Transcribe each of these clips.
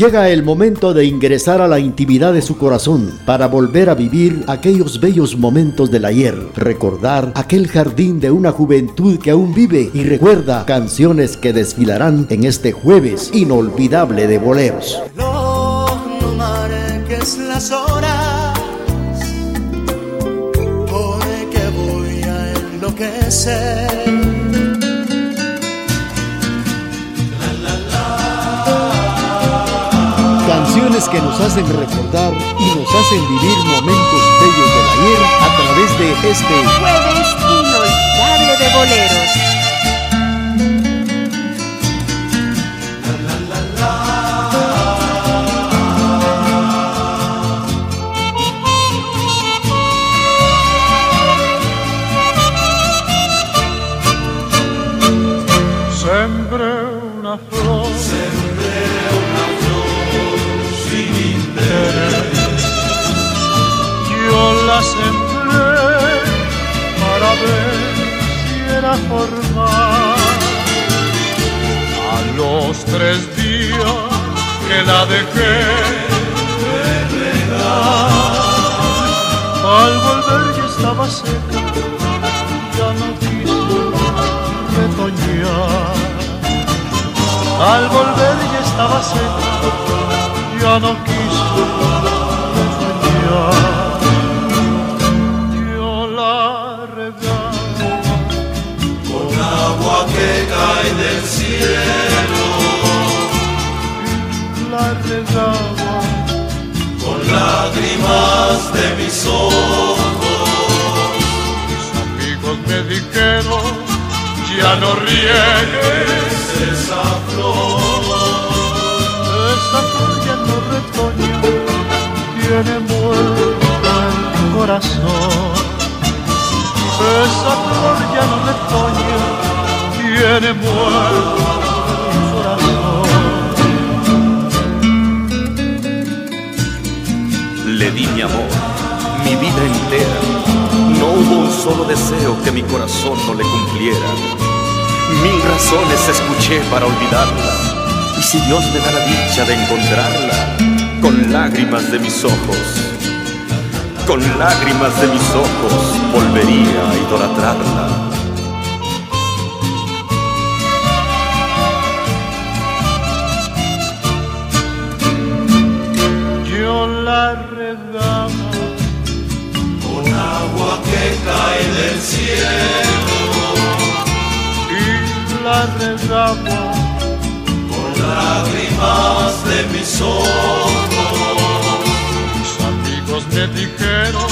Llega el momento de ingresar a la intimidad de su corazón para volver a vivir aquellos bellos momentos del ayer, recordar aquel jardín de una juventud que aún vive y recuerda canciones que desfilarán en este jueves inolvidable de boleros. No, las horas, voy a enloquecer. Que nos hacen recordar y nos hacen vivir momentos bellos del ayer a través de este jueves inolvidable de boleros. Que la dejé de regar, al volver ya estaba seca, ya no quiso retoñar. Al volver ya estaba seca, ya no quiso retoñar. cae del cielo. Con lágrimas de mis ojos. Mis amigos me dijeron, ya no riegues esa flor. Esa flor ya no retoña, tiene muerto el corazón. Esa flor ya no retoña tiene muerto Le di mi amor, mi vida entera. No hubo un solo deseo que mi corazón no le cumpliera. Mil razones escuché para olvidarla. Y si Dios me da la dicha de encontrarla, con lágrimas de mis ojos, con lágrimas de mis ojos, volvería a idolatrarla. Cae del cielo y la regaba con lágrimas de mis ojos. Mis amigos me dijeron,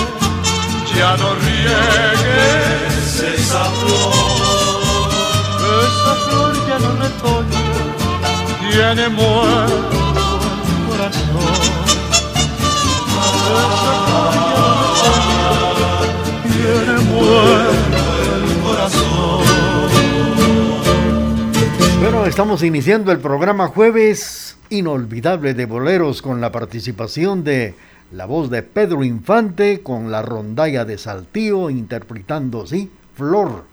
ya no riegues esa flor, esa flor ya no retoña, tiene muerto el corazón. Esa flor bueno, estamos iniciando el programa Jueves Inolvidable de Boleros con la participación de la voz de Pedro Infante con la rondalla de Saltío interpretando, sí, Flor,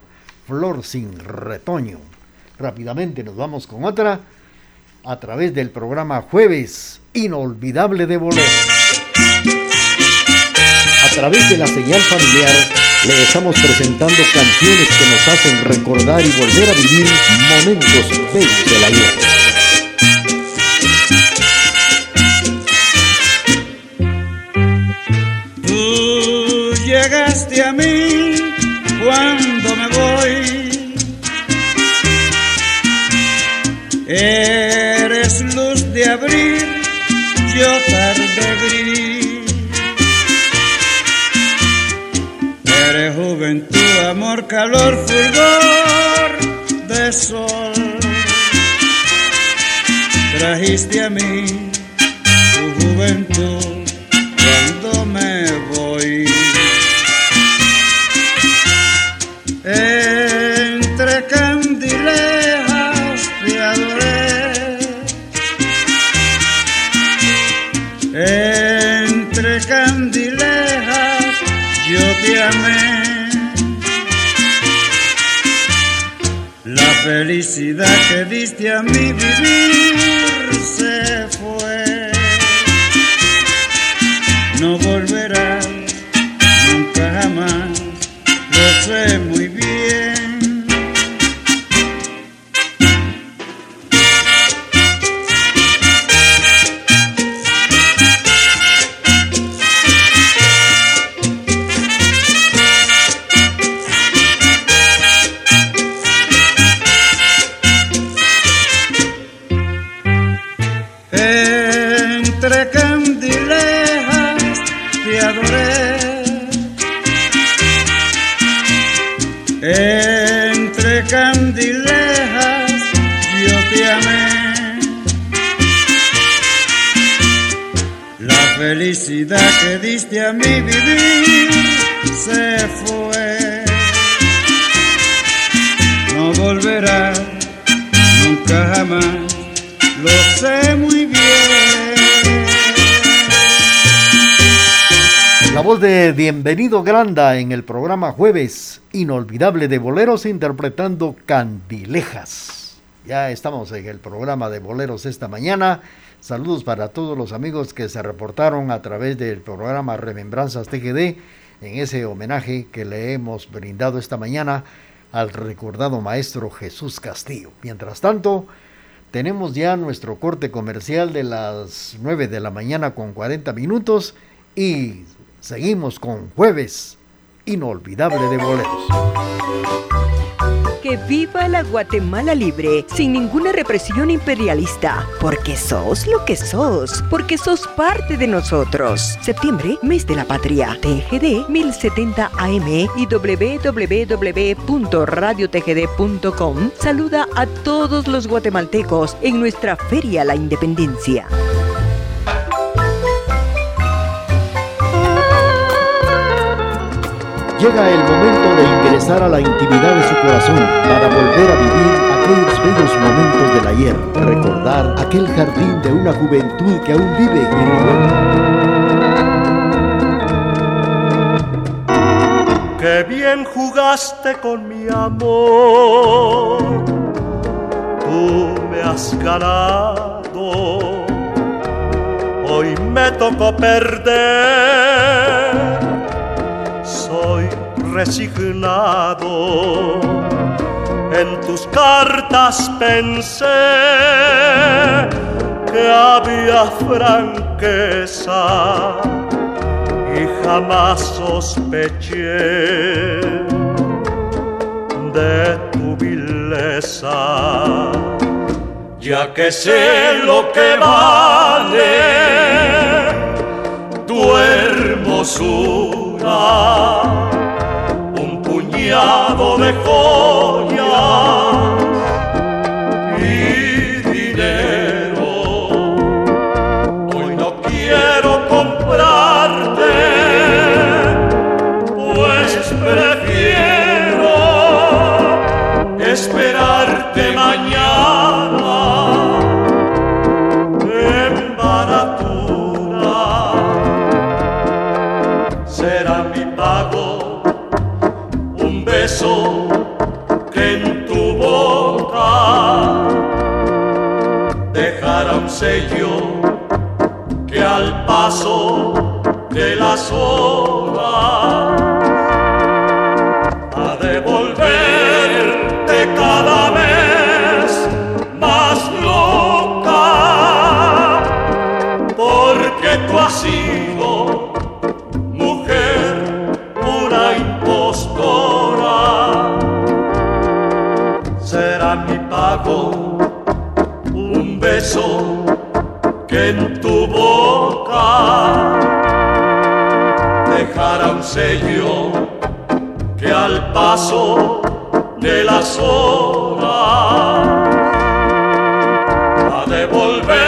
Flor sin retoño. Rápidamente nos vamos con otra a través del programa Jueves Inolvidable de Boleros. A través de la señal familiar le estamos presentando canciones que nos hacen recordar y volver a vivir momentos bellos de la vida. Tú llegaste a mí cuando me voy. Eres luz de abril, amor, calor, fulgor de sol. Trajiste a mí tu juventud felicidad que diste a mi vivir felicidad que diste a mi vivir se fue. No volverá nunca jamás lo sé muy bien. La voz de Bienvenido Granda en el programa Jueves Inolvidable de Boleros interpretando Candilejas. Ya estamos en el programa de Boleros esta mañana. Saludos para todos los amigos que se reportaron a través del programa Remembranzas TGD en ese homenaje que le hemos brindado esta mañana al recordado maestro Jesús Castillo. Mientras tanto, tenemos ya nuestro corte comercial de las 9 de la mañana con 40 minutos y seguimos con jueves inolvidable de boleros. Que viva la Guatemala libre, sin ninguna represión imperialista, porque sos lo que sos, porque sos parte de nosotros. Septiembre, mes de la patria. TGD 1070 AM y www.radiotgd.com saluda a todos los guatemaltecos en nuestra Feria La Independencia. Llega el momento de ingresar a la intimidad de su corazón para volver a vivir aquellos bellos momentos del ayer, recordar aquel jardín de una juventud que aún vive y recuerda. Qué bien jugaste con mi amor, tú me has ganado, hoy me tocó perder resignado. En tus cartas pensé que había franqueza y jamás sospeché de tu vileza. Ya que sé lo que vale tu hermosura un puñado de las horas dejará un sello que al paso de las horas a devolverte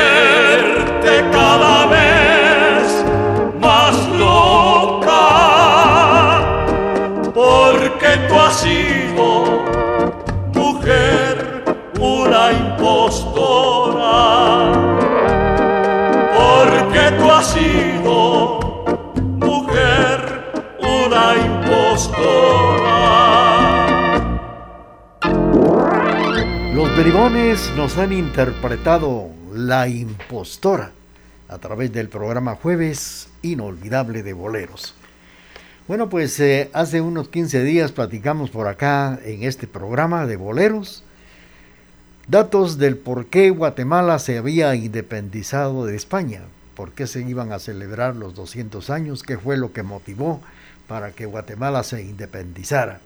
nos han interpretado La impostora a través del programa Jueves Inolvidable de Boleros. Bueno, pues eh, hace unos 15 días platicamos por acá en este programa de Boleros datos del por qué Guatemala se había independizado de España, por qué se iban a celebrar los 200 años, qué fue lo que motivó para que Guatemala se independizara,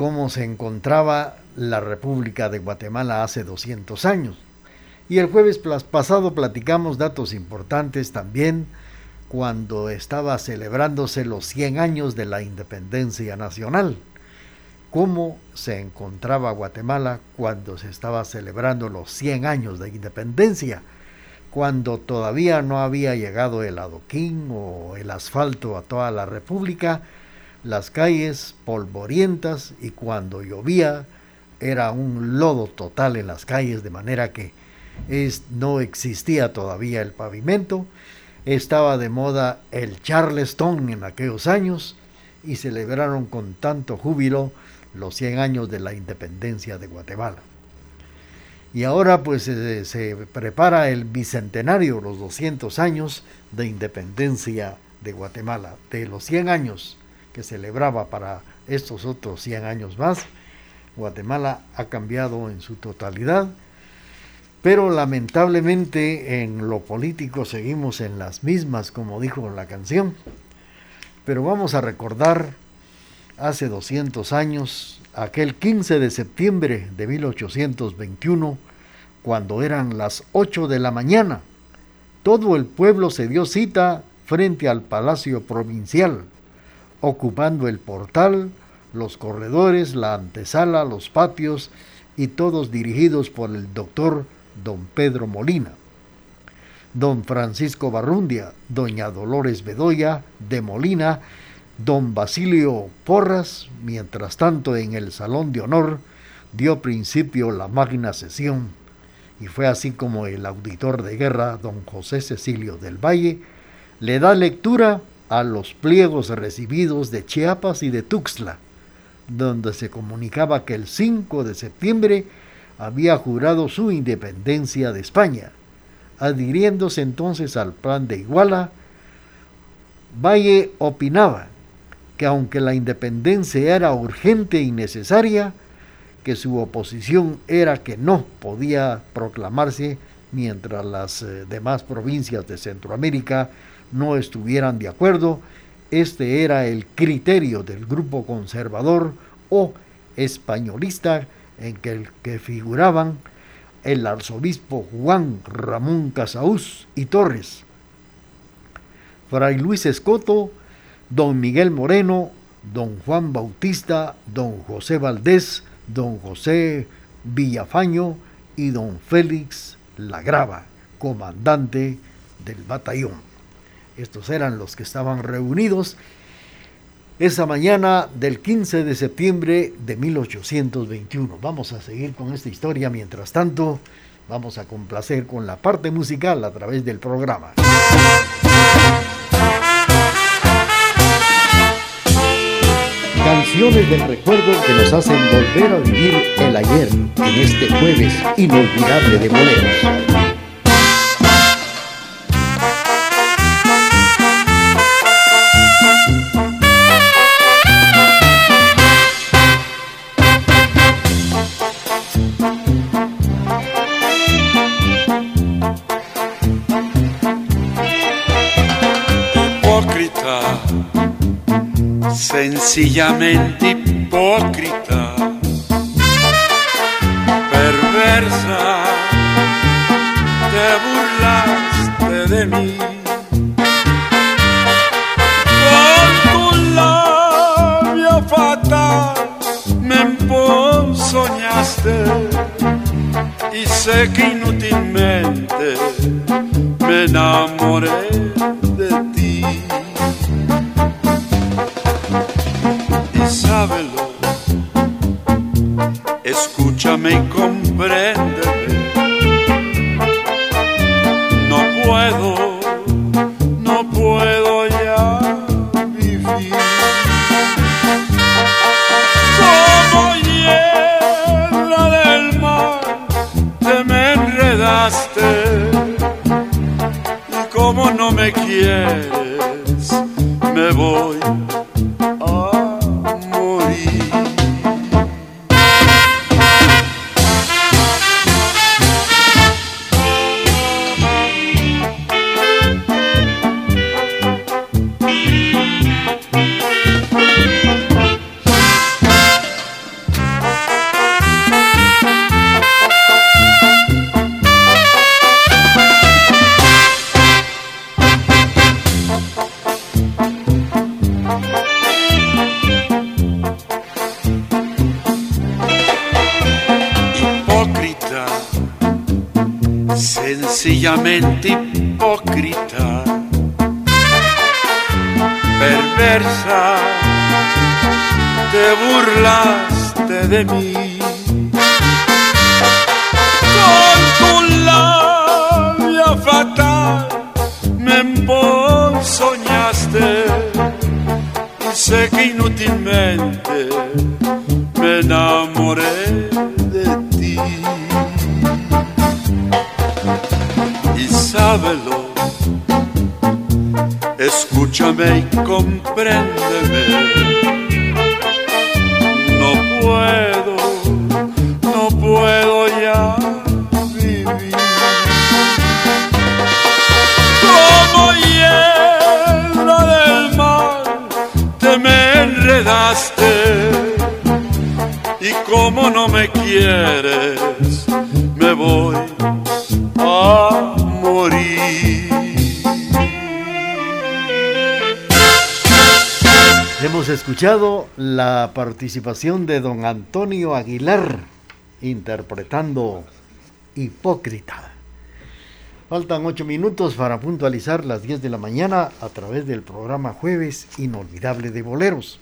cómo se encontraba la República de Guatemala hace 200 años Y el jueves pasado platicamos datos importantes también cuando estaba celebrándose los 100 años de la independencia nacional. Cómo se encontraba Guatemala cuando se estaba celebrando los 100 años de independencia, cuando todavía no había llegado el adoquín o el asfalto a toda la República, las calles polvorientas y cuando llovía era un lodo total en las calles, de manera que no existía todavía el pavimento, estaba de moda el Charleston en aquellos años y celebraron con tanto júbilo los 100 años de la independencia de Guatemala. Y ahora pues se, se prepara el bicentenario, los 200 años de independencia de Guatemala, de los 100 años que celebraba para estos otros 100 años más. Guatemala ha cambiado en su totalidad, pero lamentablemente en lo político seguimos en las mismas, como dijo la canción. Pero vamos a recordar hace 200 años, aquel 15 de septiembre de 1821, cuando eran las 8 de la mañana. Todo el pueblo se dio cita frente al Palacio Provincial ocupando el portal, los corredores, la antesala, los patios y todos dirigidos por el doctor don Pedro Molina. Don Francisco Barrundia, doña Dolores Bedoya de Molina, don Basilio Porras, mientras tanto en el Salón de Honor dio principio la magna sesión y fue así como el auditor de guerra, don José Cecilio del Valle, le da lectura a los pliegos recibidos de Chiapas y de Tuxtla, donde se comunicaba que el 5 de septiembre había jurado su independencia de España. Adhiriéndose entonces al plan de Iguala, Valle opinaba que aunque la independencia era urgente y necesaria, que su oposición era que no podía proclamarse mientras las eh, demás provincias de Centroamérica no estuvieran de acuerdo, este era el criterio del grupo conservador o españolista en que, el que figuraban el arzobispo Juan Ramón Casaús y Torres, Fray Luis Escoto, don Miguel Moreno, don Juan Bautista, don José Valdés, don José Villafaño y don Félix Lagrava, comandante del batallón. Estos eran los que estaban reunidos esa mañana del 15 de septiembre de 1821. Vamos a seguir con esta historia. Mientras tanto, vamos a complacer con la parte musical a través del programa. Canciones del recuerdo que nos hacen volver a vivir el ayer en este jueves inolvidable de boleros. Sencillamente hipócrita, sencillamente hipócrita, perversa, te burlaste de mí. Con tu labia fatal me soñaste y sé que inútilmente me Escúchame y compréndeme. No puedo, no puedo ya vivir. Como hielo del mar, te me enredaste. Y como no me quieres, Hemos escuchado la participación de don Antonio Aguilar interpretando Hipócrita. Faltan ocho minutos para puntualizar las 10 de la mañana a través del programa Jueves Inolvidable de Boleros.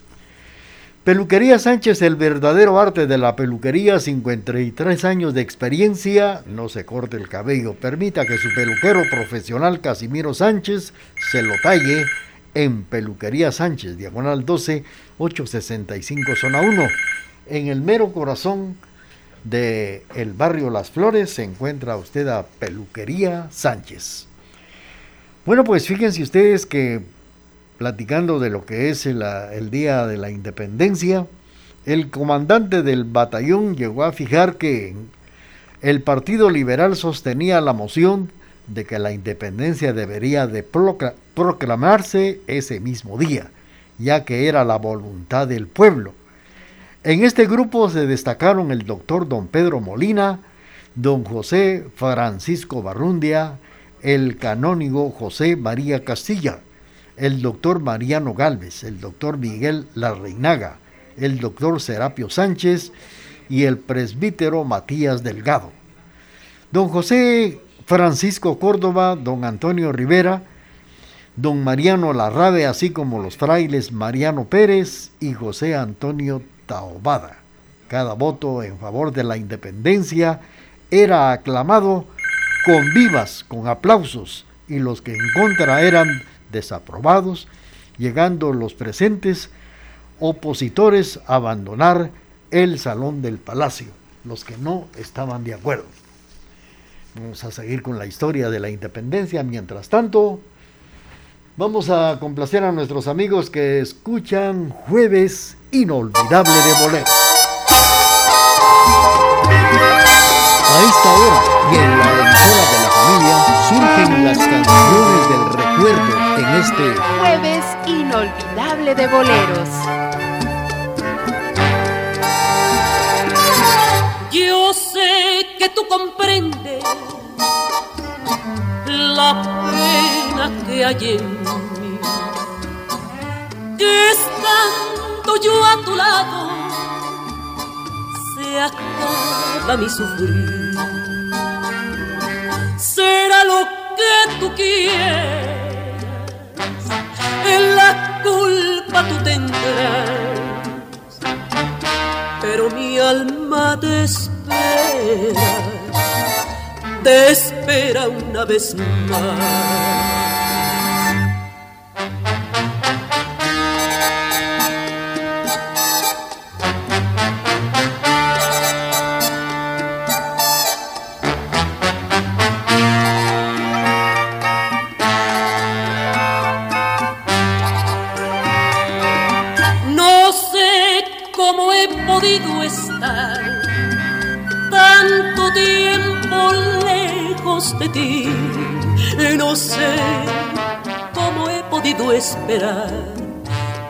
Peluquería Sánchez, el verdadero arte de la peluquería, 53 años de experiencia, no se corte el cabello, permita que su peluquero profesional Casimiro Sánchez se lo talle en Peluquería Sánchez, diagonal 12, 865, zona 1. En el mero corazón del el barrio Las Flores se encuentra usted a Peluquería Sánchez. Bueno, pues fíjense ustedes que platicando de lo que es el, el Día de la Independencia, el comandante del batallón llegó a fijar que el Partido Liberal sostenía la moción de que la independencia debería de proclamarse ese mismo día, ya que era la voluntad del pueblo. En este grupo se destacaron el doctor don Pedro Molina, don José Francisco Barrundia, el canónigo José María Castilla, el doctor Mariano Galvez, el doctor Miguel Larreinaga, el doctor Serapio Sánchez y el presbítero Matías Delgado. Don José Francisco Córdoba, don Antonio Rivera, don Mariano Larrabe, así como los frailes Mariano Pérez y José Antonio Taobada. Cada voto en favor de la independencia era aclamado con vivas, con aplausos, y los que en contra eran desaprobados, llegando los presentes opositores a abandonar el salón del palacio, los que no estaban de acuerdo. Vamos a seguir con la historia de la independencia. Mientras tanto, vamos a complacer a nuestros amigos que escuchan Jueves Inolvidable de Bolero. A esta hora y en la emisora de la familia surgen las canciones del recuerdo en este jueves inolvidable de boleros. Yo sé que tú comprendes la pena que hay en mí, que estando yo a tu lado se acaba mi sufrir. Será lo que tú quieres en la culpa tú tendrás, pero mi alma te te espera una vez más.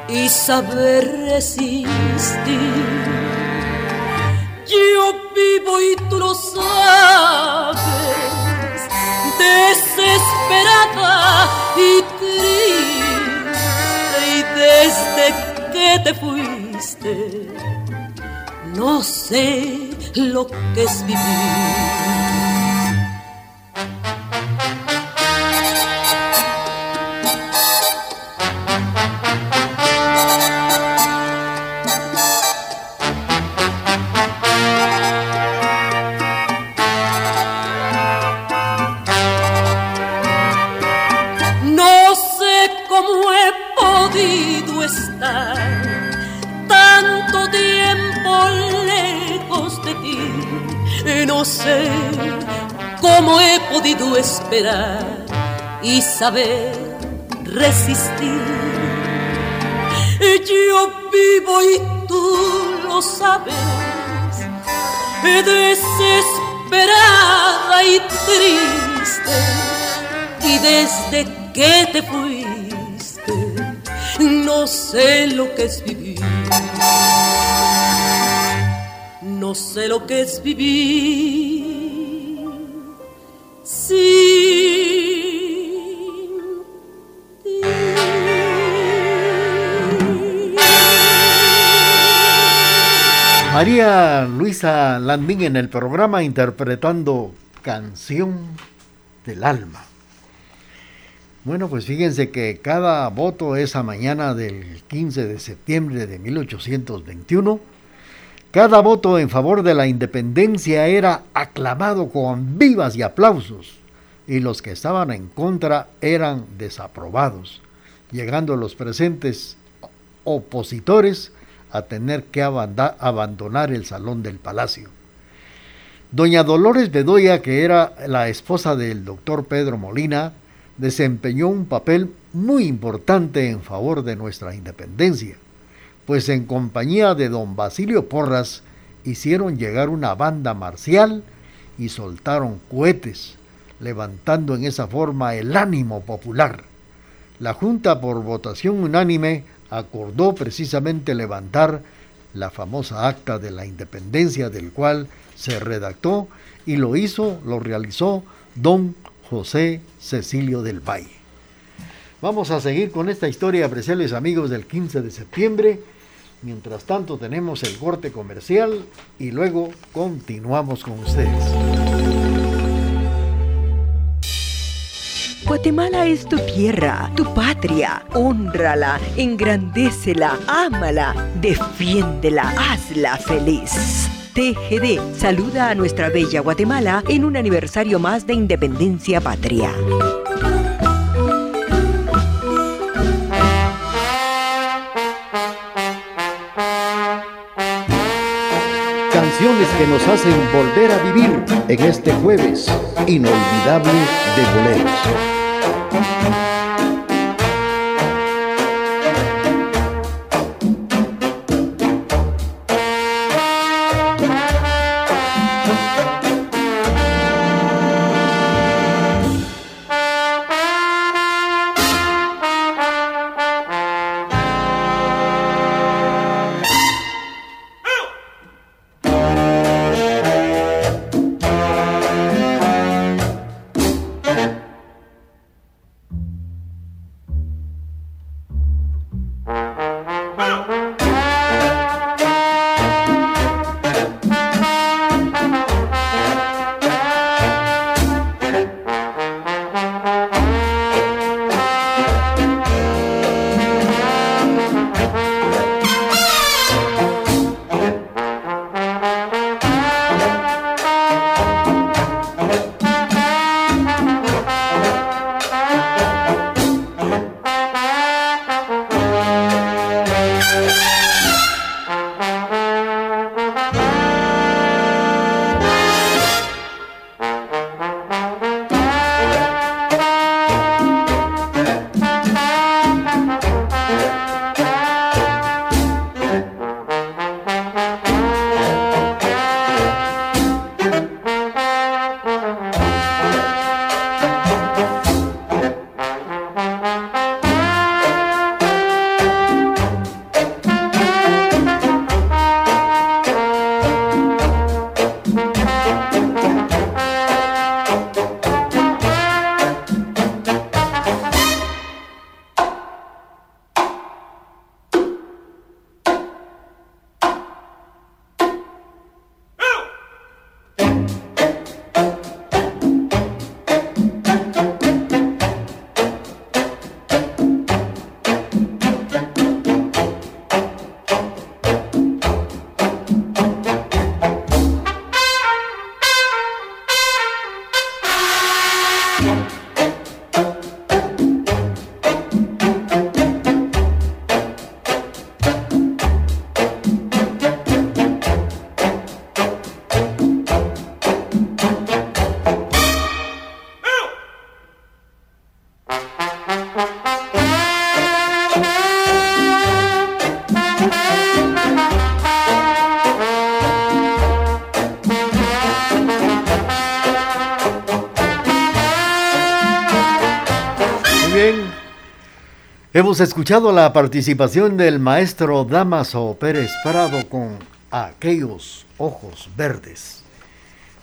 Y saber resistir. Yo vivo y tú lo sabes, desesperada y triste, y desde que te fuiste, no sé lo que es vivir. Y saber resistir. Yo vivo y tú lo sabes, desesperada y triste. Y desde que te fuiste, no sé lo que es vivir. No sé lo que es vivir. María Luisa Landín en el programa interpretando Canción del Alma. Bueno, pues fíjense que cada voto esa mañana del 15 de septiembre de 1821, cada voto en favor de la independencia era aclamado con vivas y aplausos, y los que estaban en contra eran desaprobados, llegando los presentes opositores a tener que abandonar el salón del palacio. Doña Dolores Bedoya, que era la esposa del doctor Pedro Molina, desempeñó un papel muy importante en favor de nuestra independencia, pues en compañía de don Basilio Porras hicieron llegar una banda marcial y soltaron cohetes, levantando en esa forma el ánimo popular. La Junta, por votación unánime, acordó precisamente levantar la famosa acta de la independencia del cual se redactó y lo hizo, lo realizó don José Cecilio del Valle. Vamos a seguir con esta historia, apreciables amigos, del 15 de septiembre. Mientras tanto tenemos el corte comercial y luego continuamos con ustedes. Guatemala es tu tierra, tu patria. Honrala, engrandécela, ámala, defiéndela, hazla feliz. TGD saluda a nuestra bella Guatemala en un aniversario más de independencia patria. Canciones que nos hacen volver a vivir en este jueves inolvidable de boleros. Hemos escuchado la participación del maestro Damaso Pérez Prado con aquellos ojos verdes.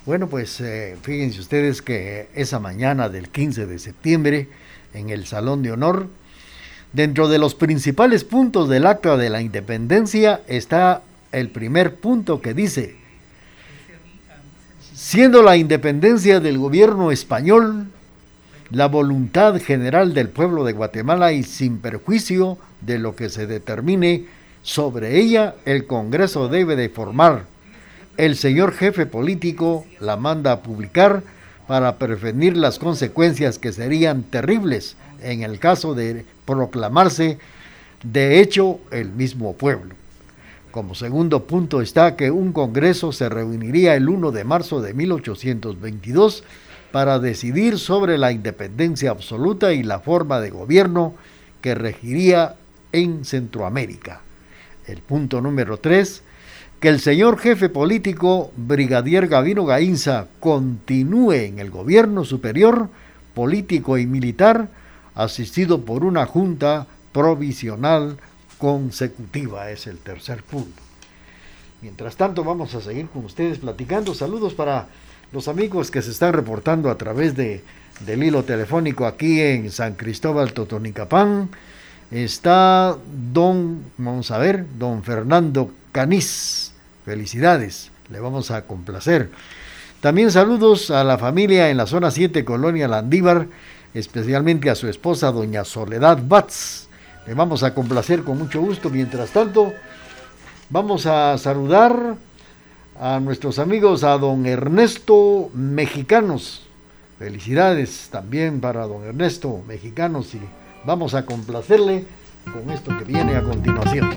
Bueno, pues eh, fíjense ustedes que esa mañana del 15 de septiembre, en el Salón de Honor, dentro de los principales puntos del acta de la independencia está el primer punto que dice, siendo la independencia del gobierno español la voluntad general del pueblo de Guatemala y sin perjuicio de lo que se determine sobre ella, el Congreso debe de formar. El señor jefe político la manda a publicar para prevenir las consecuencias que serían terribles en el caso de proclamarse de hecho el mismo pueblo. Como segundo punto está que un Congreso se reuniría el 1 de marzo de 1822 para decidir sobre la independencia absoluta y la forma de gobierno que regiría en Centroamérica. El punto número tres, que el señor jefe político, Brigadier Gavino Gainza, continúe en el gobierno superior, político y militar, asistido por una junta provisional consecutiva. Es el tercer punto. Mientras tanto, vamos a seguir con ustedes platicando. Saludos para los amigos que se están reportando a través de, del hilo telefónico aquí en San Cristóbal Totonicapán. Está don, vamos a ver, don Fernando Caniz. Felicidades, le vamos a complacer. También saludos a la familia en la zona 7, Colonia Landívar, especialmente a su esposa, doña Soledad Batz. Le vamos a complacer con mucho gusto. Mientras tanto, vamos a saludar a nuestros amigos, a don Ernesto Mexicanos. Felicidades también para don Ernesto Mexicanos y vamos a complacerle con esto que viene a continuación.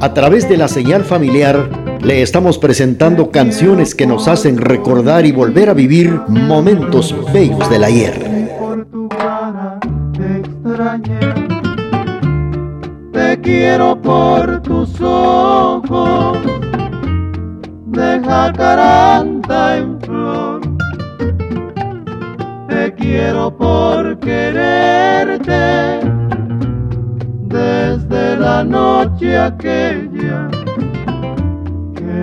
A través de la señal familiar le estamos presentando canciones que nos hacen recordar y volver a vivir momentos bellos del ayer. Te quiero por tus ojos de jacaranda en flor. Te quiero por quererte desde la noche aquella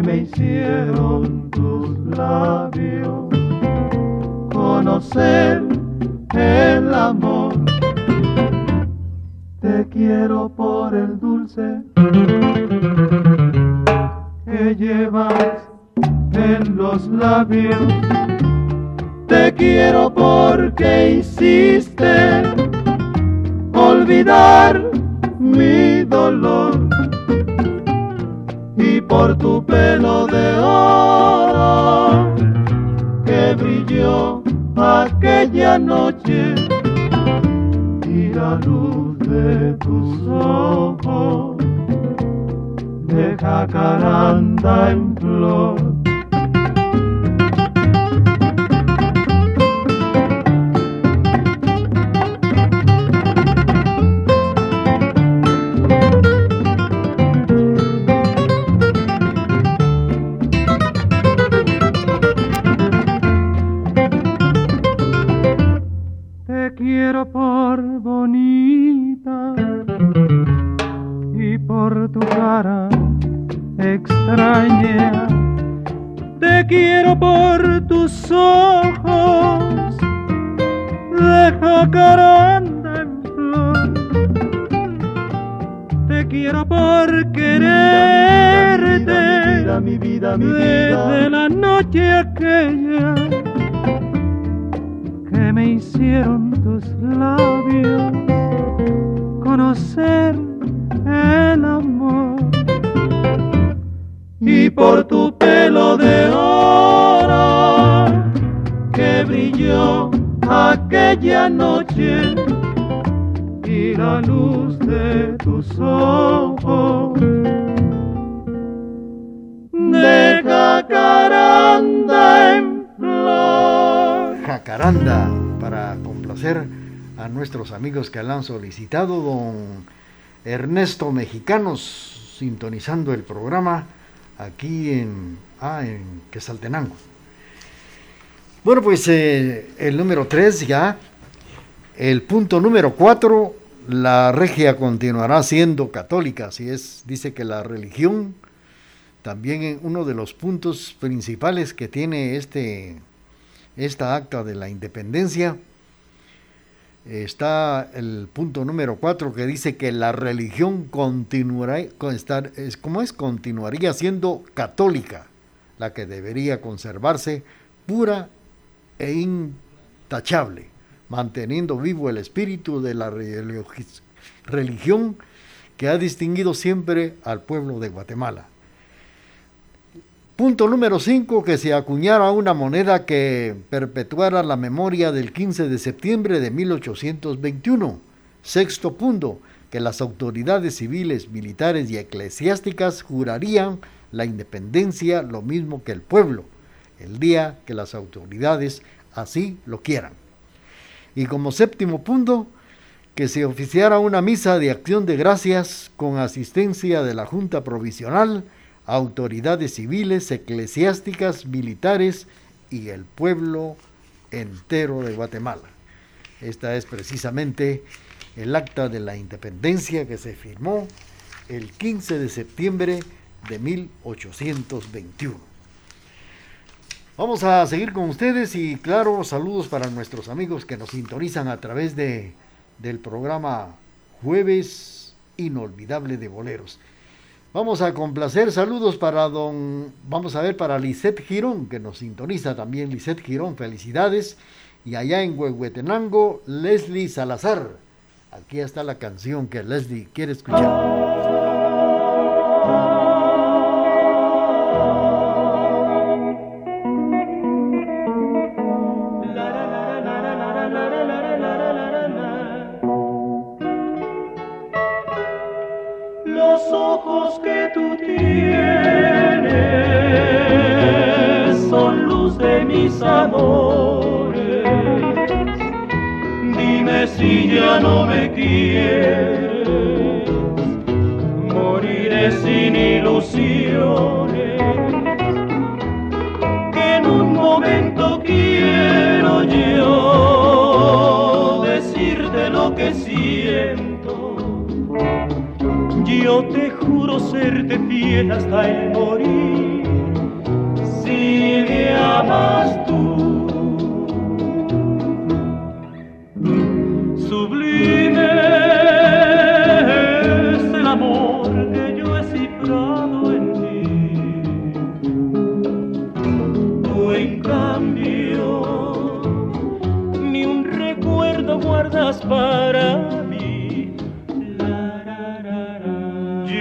me hicieron tus labios conocer el amor. Te quiero por el dulce que llevas en los labios. Te quiero porque hiciste olvidar mi dolor por tu pelo de oro que brilló aquella noche. Y la luz de tus ojos de jacaranda en flor noche aquella que me hicieron tus labios conocer el amor. Y por tu pelo de oro que brilló aquella noche y la luz de jacaranda para complacer a nuestros amigos que la han solicitado, don Ernesto Mexicanos, sintonizando el programa aquí en, ah, en Quesaltenango. Bueno, pues eh, el número 3 ya, el punto número 4, la regia continuará siendo católica, así es, dice que la religión también es uno de los puntos principales que tiene este esta acta de la independencia está el punto número 4 que dice que la religión continuará, ¿cómo es? continuaría siendo católica, la que debería conservarse pura e intachable, manteniendo vivo el espíritu de la religión que ha distinguido siempre al pueblo de Guatemala. Punto número 5, que se acuñara una moneda que perpetuara la memoria del 15 de septiembre de 1821. Sexto punto, que las autoridades civiles, militares y eclesiásticas jurarían la independencia lo mismo que el pueblo, el día que las autoridades así lo quieran. Y como séptimo punto, que se oficiara una misa de acción de gracias con asistencia de la Junta Provisional, autoridades civiles, eclesiásticas, militares y el pueblo entero de Guatemala. Esta es precisamente el acta de la independencia que se firmó el 15 de septiembre de 1821. Vamos a seguir con ustedes y claro, saludos para nuestros amigos que nos sintonizan a través de, del programa Jueves Inolvidable de Boleros. Vamos a complacer saludos para don, vamos a ver para Lisette Girón, que nos sintoniza también Lisette Girón, felicidades. Y allá en Huehuetenango, Leslie Salazar. Aquí está la canción que Leslie quiere escuchar.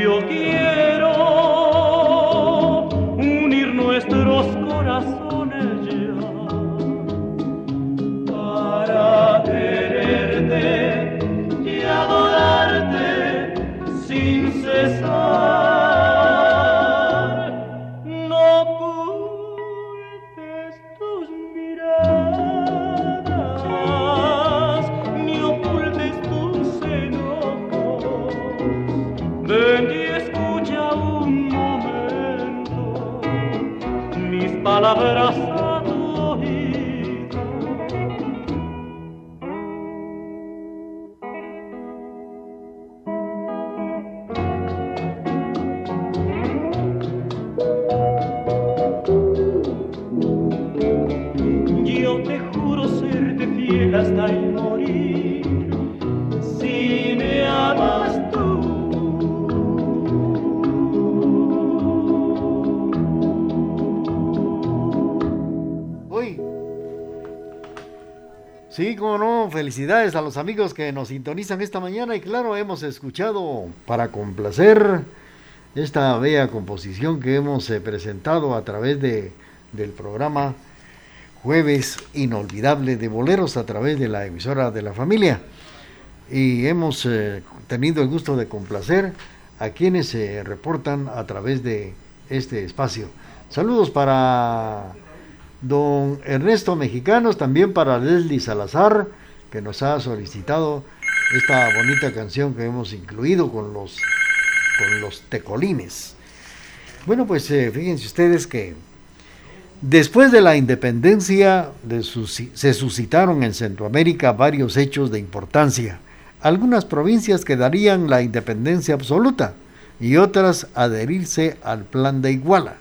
Dios felicidades a los amigos que nos sintonizan esta mañana y claro, hemos escuchado para complacer esta bella composición que hemos eh, presentado a través de, del programa Jueves Inolvidable de Boleros a través de la emisora de la familia. Y hemos eh, tenido el gusto de complacer a quienes se reportan a través de este espacio. Saludos para don Ernesto Mexicanos, también para Leslie Salazar, que nos ha solicitado esta bonita canción que hemos incluido con los, con los tecolines. Bueno, pues eh, fíjense ustedes que después de la independencia se suscitaron en Centroamérica varios hechos de importancia. Algunas provincias quedarían la independencia absoluta y otras adherirse al plan de Iguala.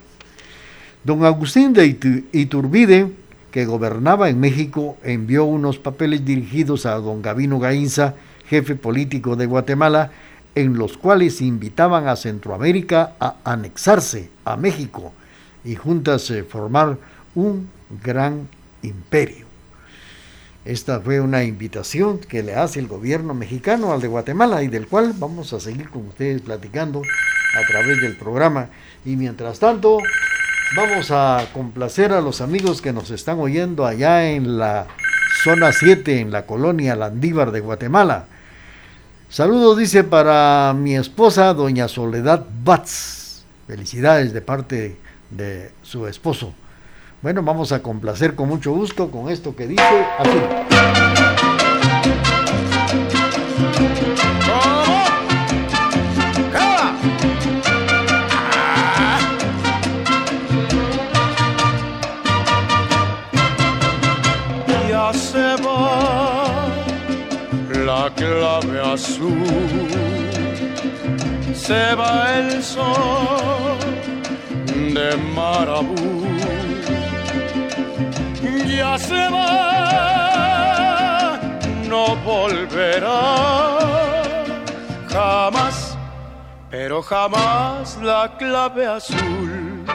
Don Agustín de Iturbide, que gobernaba en México, envió unos papeles dirigidos a don Gavino Gainza, jefe político de Guatemala, en los cuales invitaban a Centroamérica a anexarse a México y juntas formar un gran imperio. Esta fue una invitación que le hace el gobierno mexicano al de Guatemala y del cual vamos a seguir con ustedes platicando a través del programa. Y mientras tanto, vamos a complacer a los amigos que nos están oyendo allá en la zona 7, en la colonia Landívar de Guatemala. Saludos, dice, para mi esposa, doña Soledad Batz. Felicidades de parte de su esposo. Bueno, vamos a complacer con mucho gusto con esto que dice así. Clave azul, se va el sol de Marabú. Ya se va, no volverá. Jamás, pero jamás la clave azul.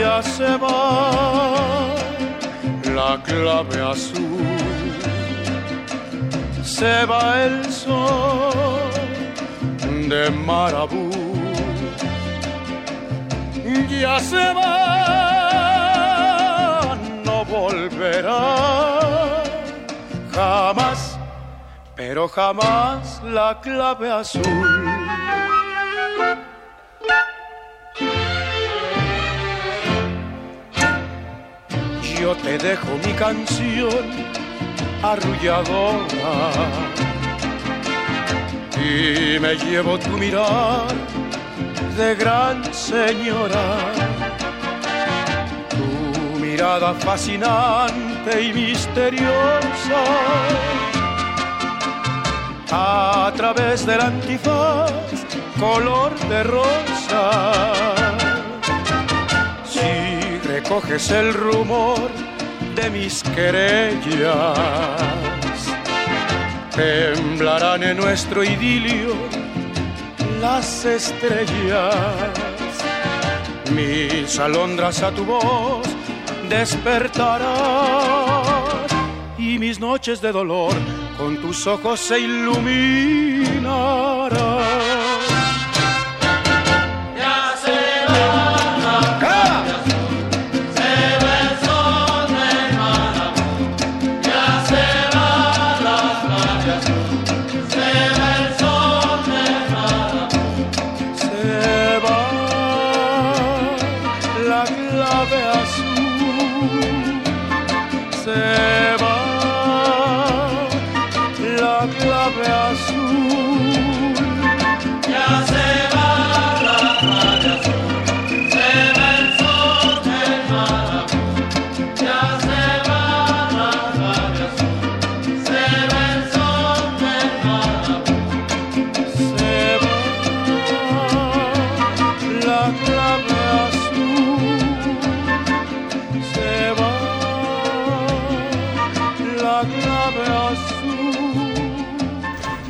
Ya se va la clave azul, se va el sol de Marabú. Ya se va volverá jamás, pero jamás la clave azul. Yo te dejo mi canción arrulladora y me llevo tu mirar de gran señora mirada fascinante y misteriosa. A través del antifaz, color de rosa. Si recoges el rumor de mis querellas, temblarán en nuestro idilio las estrellas. Mis alondras a tu voz despertará y mis noches de dolor con tus ojos se iluminarán.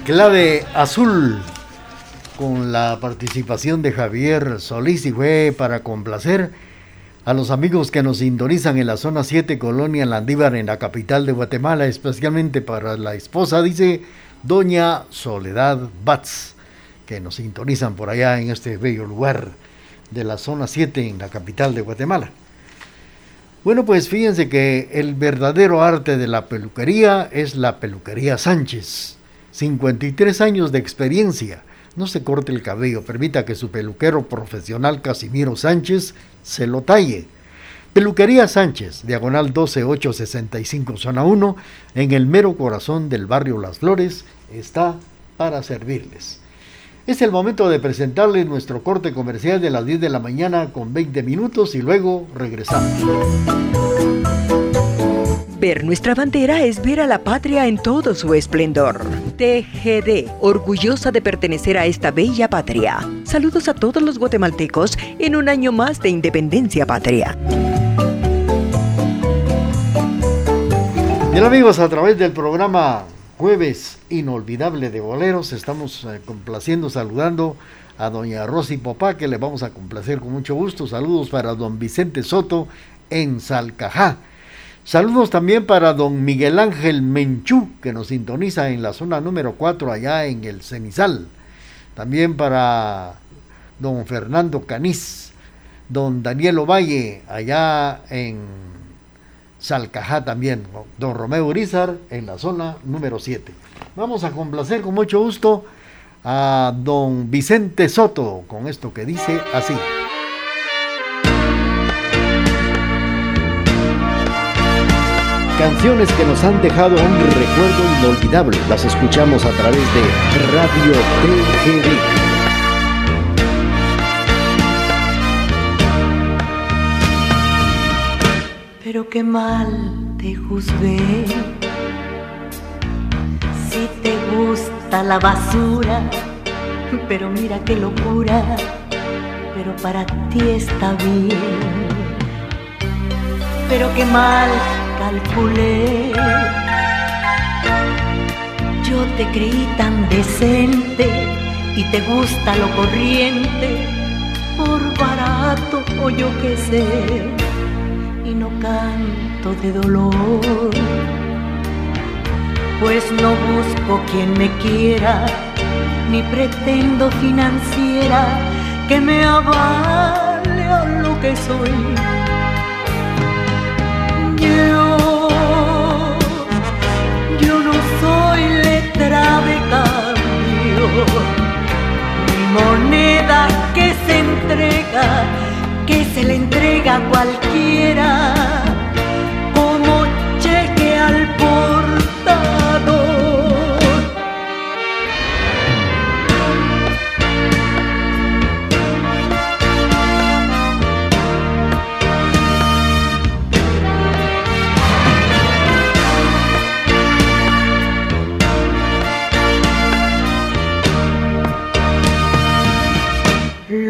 Clave azul con la participación de Javier Solís y fue para complacer a los amigos que nos sintonizan en la zona 7 Colonia Landívar en la capital de Guatemala, especialmente para la esposa, dice Doña Soledad Batz, que nos sintonizan por allá en este bello lugar de la zona 7 en la capital de Guatemala. Bueno, pues fíjense que el verdadero arte de la peluquería es la peluquería Sánchez 53 años de experiencia. No se corte el cabello, permita que su peluquero profesional Casimiro Sánchez se lo talle. Peluquería Sánchez, diagonal 12865, zona 1, en el mero corazón del barrio Las Flores, está para servirles. Es el momento de presentarles nuestro corte comercial de las 10 de la mañana con 20 minutos y luego regresamos. Ver nuestra bandera es ver a la patria en todo su esplendor. TGD, orgullosa de pertenecer a esta bella patria. Saludos a todos los guatemaltecos en un año más de independencia patria. Bien amigos, a través del programa Jueves Inolvidable de Boleros estamos eh, complaciendo, saludando a doña Rosy Popá, que le vamos a complacer con mucho gusto. Saludos para don Vicente Soto en Salcajá. Saludos también para don Miguel Ángel Menchú, que nos sintoniza en la zona número 4 allá en el Cenizal. También para don Fernando Caniz, don Daniel Ovalle allá en Salcajá también, don Romeo Urizar en la zona número 7. Vamos a complacer con mucho gusto a don Vicente Soto con esto que dice así. Canciones que nos han dejado un recuerdo inolvidable, las escuchamos a través de Radio TGV. pero qué mal te juzgué. Si te gusta la basura, pero mira qué locura, pero para ti está bien. Pero qué mal calculé. Yo te creí tan decente y te gusta lo corriente, por barato o yo qué sé y no canto de dolor, pues no busco quien me quiera, ni pretendo financiera que me avale a lo que soy. Yo, de cambio, ni moneda que se entrega que se le entrega a cualquiera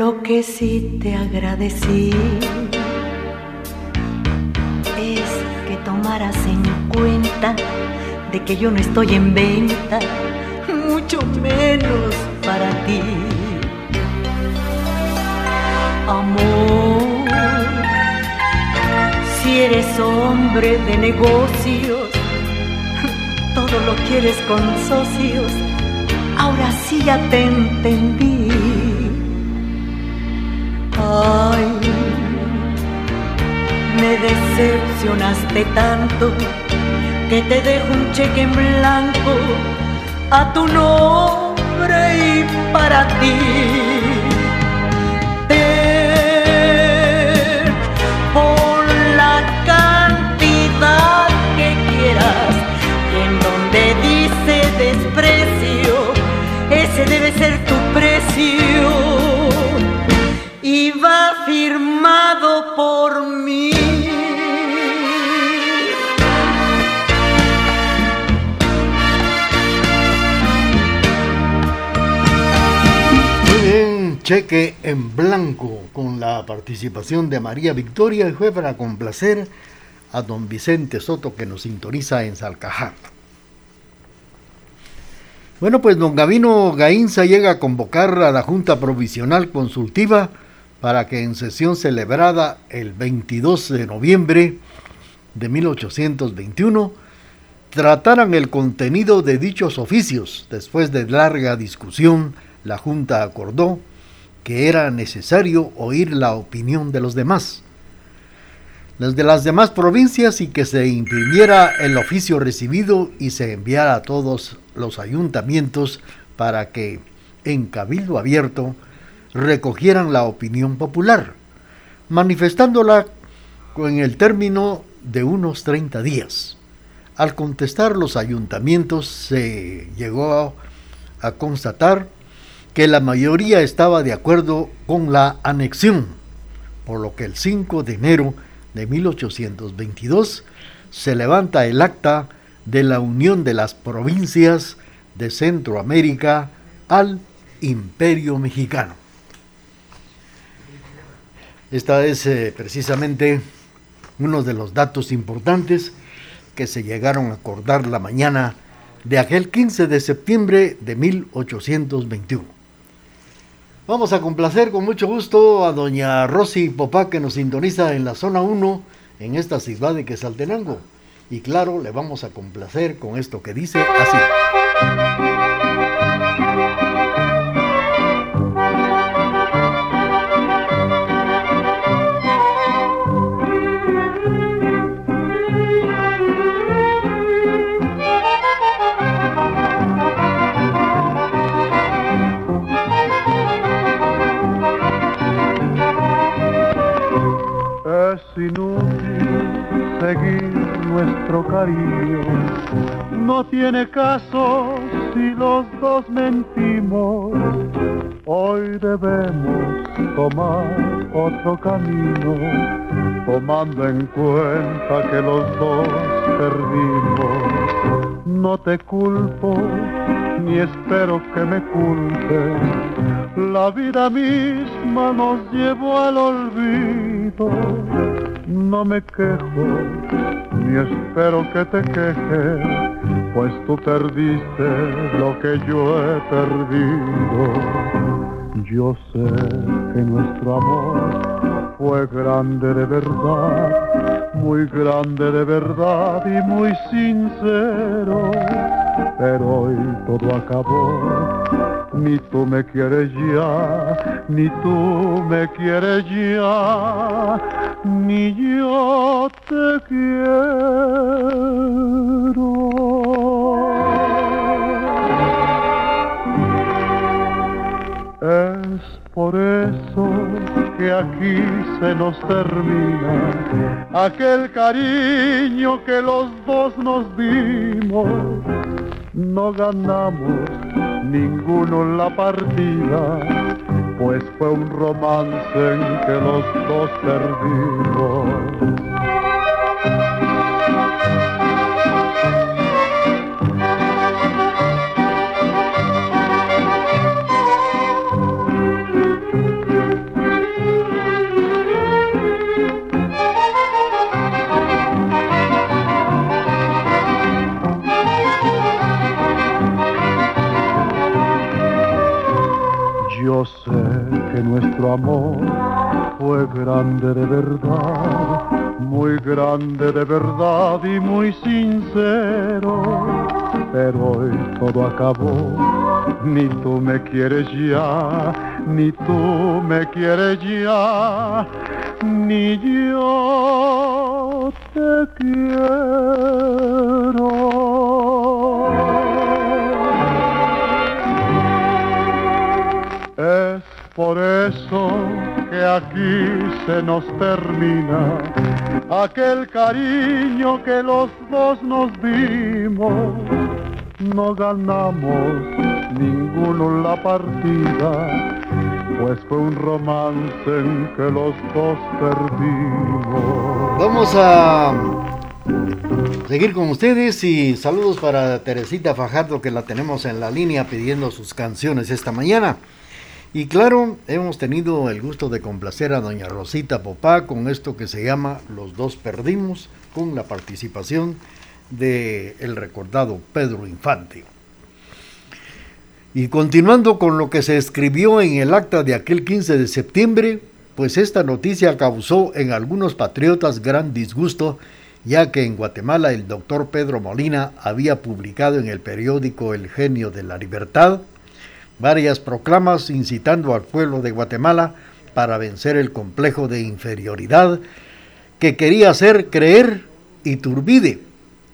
Lo que sí te agradecí es que tomaras en cuenta de que yo no estoy en venta, mucho menos para ti. Amor, si eres hombre de negocios, todo lo quieres con socios, ahora sí ya te entendí me decepcionaste tanto que te dejo un cheque en blanco a tu nombre y para ti. por la cantidad que quieras y en donde dice desprecio, cheque en blanco con la participación de María Victoria y fue para complacer a don Vicente Soto que nos sintoniza en Salcajá. Bueno, pues don Gavino Gainza llega a convocar a la Junta Provisional Consultiva para que en sesión celebrada el 22 de noviembre de 1821 trataran el contenido de dichos oficios. Después de larga discusión, la Junta acordó que era necesario oír la opinión de los demás, las de las demás provincias y que se imprimiera el oficio recibido y se enviara a todos los ayuntamientos para que en cabildo abierto recogieran la opinión popular, manifestándola con el término de unos 30 días. Al contestar los ayuntamientos se llegó a constatar que la mayoría estaba de acuerdo con la anexión, por lo que el 5 de enero de 1822 se levanta el acta de la Unión de las Provincias de Centroamérica al Imperio Mexicano. Esta es eh, precisamente uno de los datos importantes que se llegaron a acordar la mañana de aquel 15 de septiembre de 1821. Vamos a complacer con mucho gusto a doña Rosy Popá que nos sintoniza en la zona 1 en esta ciudad de Quesaltenango. Y claro, le vamos a complacer con esto que dice así. Nuestro cariño. No tiene caso si los dos mentimos. Hoy debemos tomar otro camino, tomando en cuenta que los dos perdimos. No te culpo, ni espero que me culpes. La vida misma nos llevó al olvido. No me quejo, ni espero que te quejes, pues tú perdiste lo que yo he perdido. Yo sé que nuestro amor fue grande de verdad, muy grande de verdad y muy sincero, pero hoy todo acabó. Ni tú me quieres ya, ni tú me quieres ya ni yo te quiero. Es por eso que aquí se nos termina aquel cariño que los dos nos dimos. No ganamos ninguno la partida pues fue un romance en que los dos perdimos. Sé que nuestro amor fue grande de verdad, muy grande de verdad y muy sincero. Pero hoy todo acabó, ni tú me quieres ya, ni tú me quieres ya, ni yo te quiero. Por eso que aquí se nos termina aquel cariño que los dos nos dimos. No ganamos ninguno la partida, pues fue un romance en que los dos perdimos. Vamos a seguir con ustedes y saludos para Teresita Fajardo que la tenemos en la línea pidiendo sus canciones esta mañana. Y claro, hemos tenido el gusto de complacer a doña Rosita Popá con esto que se llama Los dos perdimos, con la participación de el recordado Pedro Infante. Y continuando con lo que se escribió en el acta de aquel 15 de septiembre, pues esta noticia causó en algunos patriotas gran disgusto, ya que en Guatemala el doctor Pedro Molina había publicado en el periódico El Genio de la Libertad varias proclamas incitando al pueblo de Guatemala para vencer el complejo de inferioridad que quería hacer creer Iturbide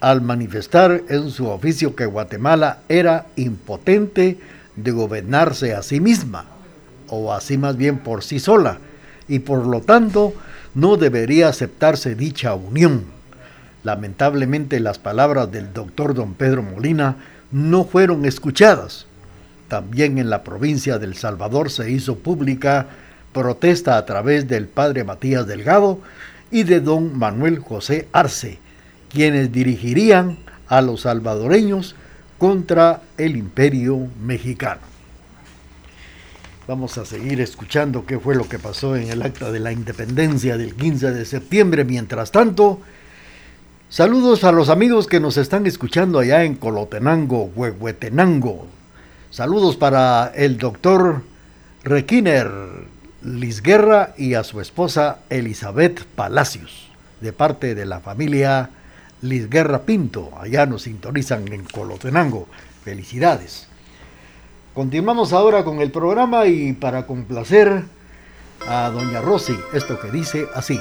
al manifestar en su oficio que Guatemala era impotente de gobernarse a sí misma, o así más bien por sí sola, y por lo tanto no debería aceptarse dicha unión. Lamentablemente las palabras del doctor don Pedro Molina no fueron escuchadas. También en la provincia del Salvador se hizo pública protesta a través del padre Matías Delgado y de don Manuel José Arce, quienes dirigirían a los salvadoreños contra el imperio mexicano. Vamos a seguir escuchando qué fue lo que pasó en el acta de la independencia del 15 de septiembre. Mientras tanto, saludos a los amigos que nos están escuchando allá en Colotenango, Huehuetenango. Saludos para el doctor Requiner Lisguerra y a su esposa Elizabeth Palacios, de parte de la familia Lisguerra Pinto. Allá nos sintonizan en Colotenango. Felicidades. Continuamos ahora con el programa y para complacer a doña Rosy, esto que dice así.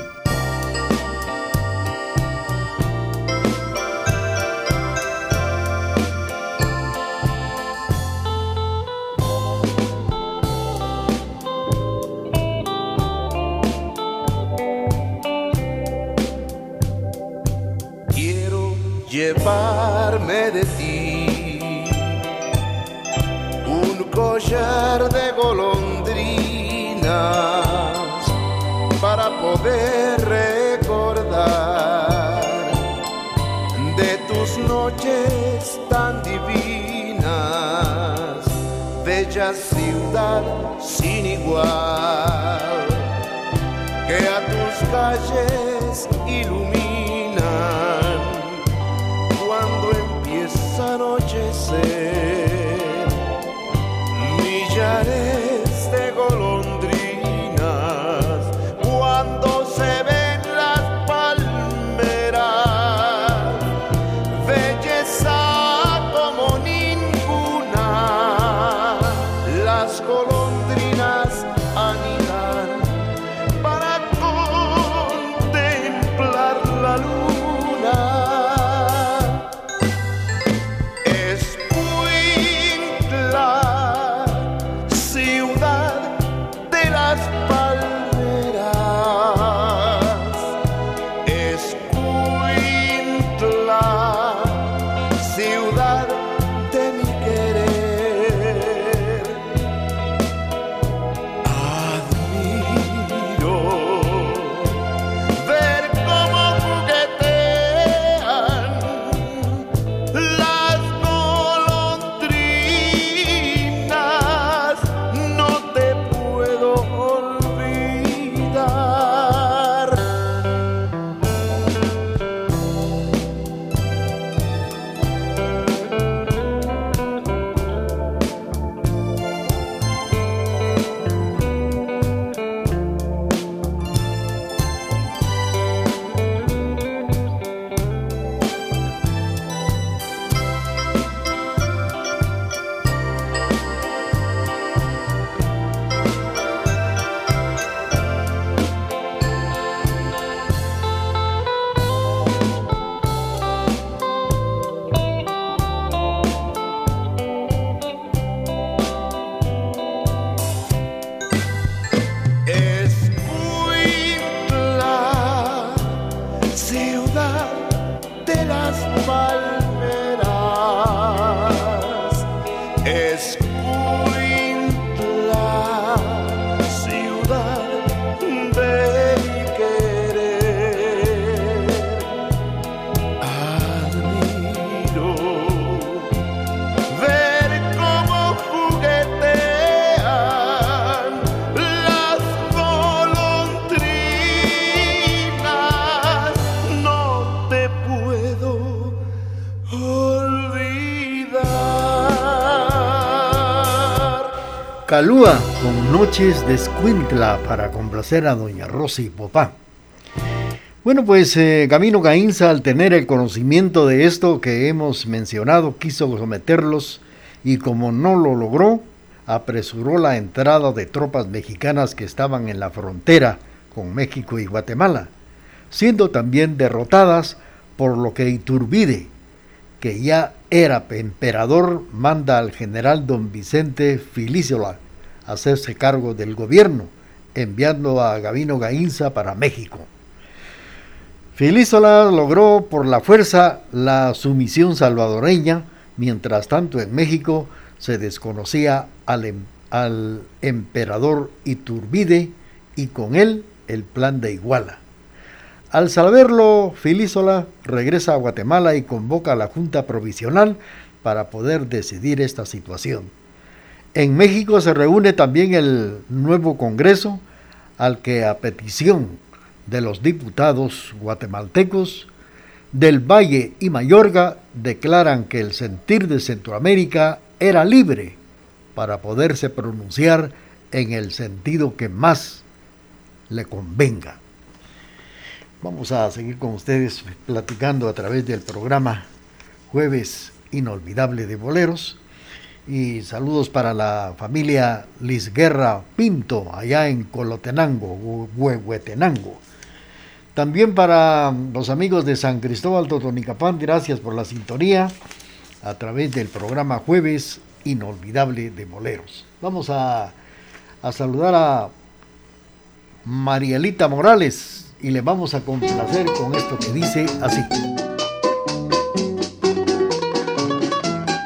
Poder recordar de tus noches tan divinas, bella ciudad sin igual, que a tus calles iluminan cuando empieza a anochecer Calúa con Noches de Escuintla para complacer a doña Rosy Popá. Bueno, pues eh, Camino Gainza, al tener el conocimiento de esto que hemos mencionado, quiso someterlos y como no lo logró, apresuró la entrada de tropas mexicanas que estaban en la frontera con México y Guatemala, siendo también derrotadas por lo que Iturbide, que ya era emperador, manda al general don Vicente Filísola a hacerse cargo del gobierno, enviando a Gavino Gainza para México. Filísola logró por la fuerza la sumisión salvadoreña, mientras tanto en México se desconocía al, em, al emperador Iturbide y con él el plan de Iguala. Al saberlo, Filísola regresa a Guatemala y convoca a la Junta Provisional para poder decidir esta situación. En México se reúne también el nuevo Congreso, al que a petición de los diputados guatemaltecos del Valle y Mayorga declaran que el sentir de Centroamérica era libre para poderse pronunciar en el sentido que más le convenga. Vamos a seguir con ustedes platicando a través del programa Jueves Inolvidable de Boleros. Y saludos para la familia Lisguerra Pinto, allá en Colotenango, Huehuetenango. También para los amigos de San Cristóbal Totonicapán, gracias por la sintonía a través del programa Jueves Inolvidable de Boleros. Vamos a, a saludar a Marielita Morales y le vamos a complacer con esto que dice así.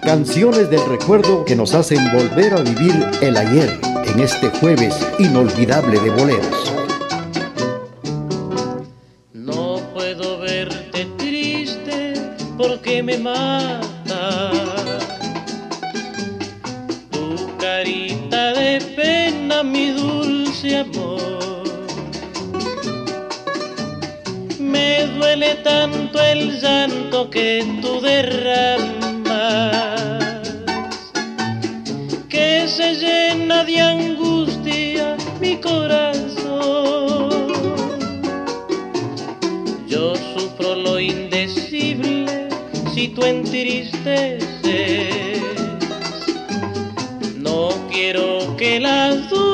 Canciones del recuerdo que nos hacen volver a vivir el ayer en este jueves inolvidable de boleros. No puedo verte triste porque me mata. Tu carita de pena, mi dulce amor. Me duele tanto el llanto que tú derramas se llena de angustia mi corazón. Yo sufro lo indecible si tú entristeces. No quiero que las dudas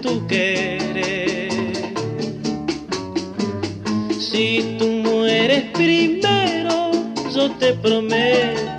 tu querer. Si tú mueres primero, yo te prometo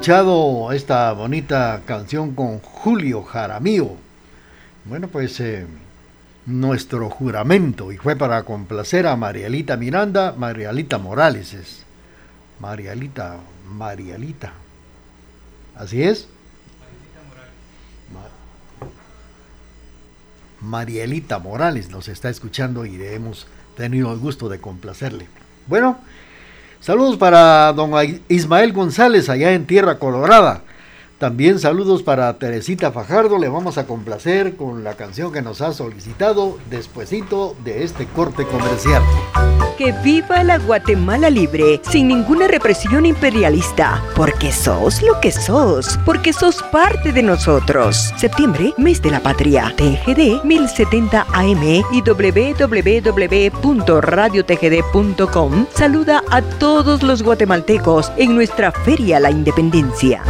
escuchado esta bonita canción con Julio Jaramillo. Bueno, pues eh, nuestro juramento y fue para complacer a Marialita Miranda, Marialita Morales es. Marialita, Marialita. ¿Así es? Ma- Marielita Morales nos está escuchando y hemos tenido el gusto de complacerle. Bueno, saludos para don Ismael González allá en Tierra Colorada. También saludos para Teresita Fajardo, le vamos a complacer con la canción que nos ha solicitado despuesito de este corte comercial. Que viva la Guatemala libre, sin ninguna represión imperialista, porque sos lo que sos, porque sos parte de nosotros. Septiembre, mes de la patria. TGD 1070 AM y www.radiotgd.com saluda a todos los guatemaltecos en nuestra Feria La Independencia.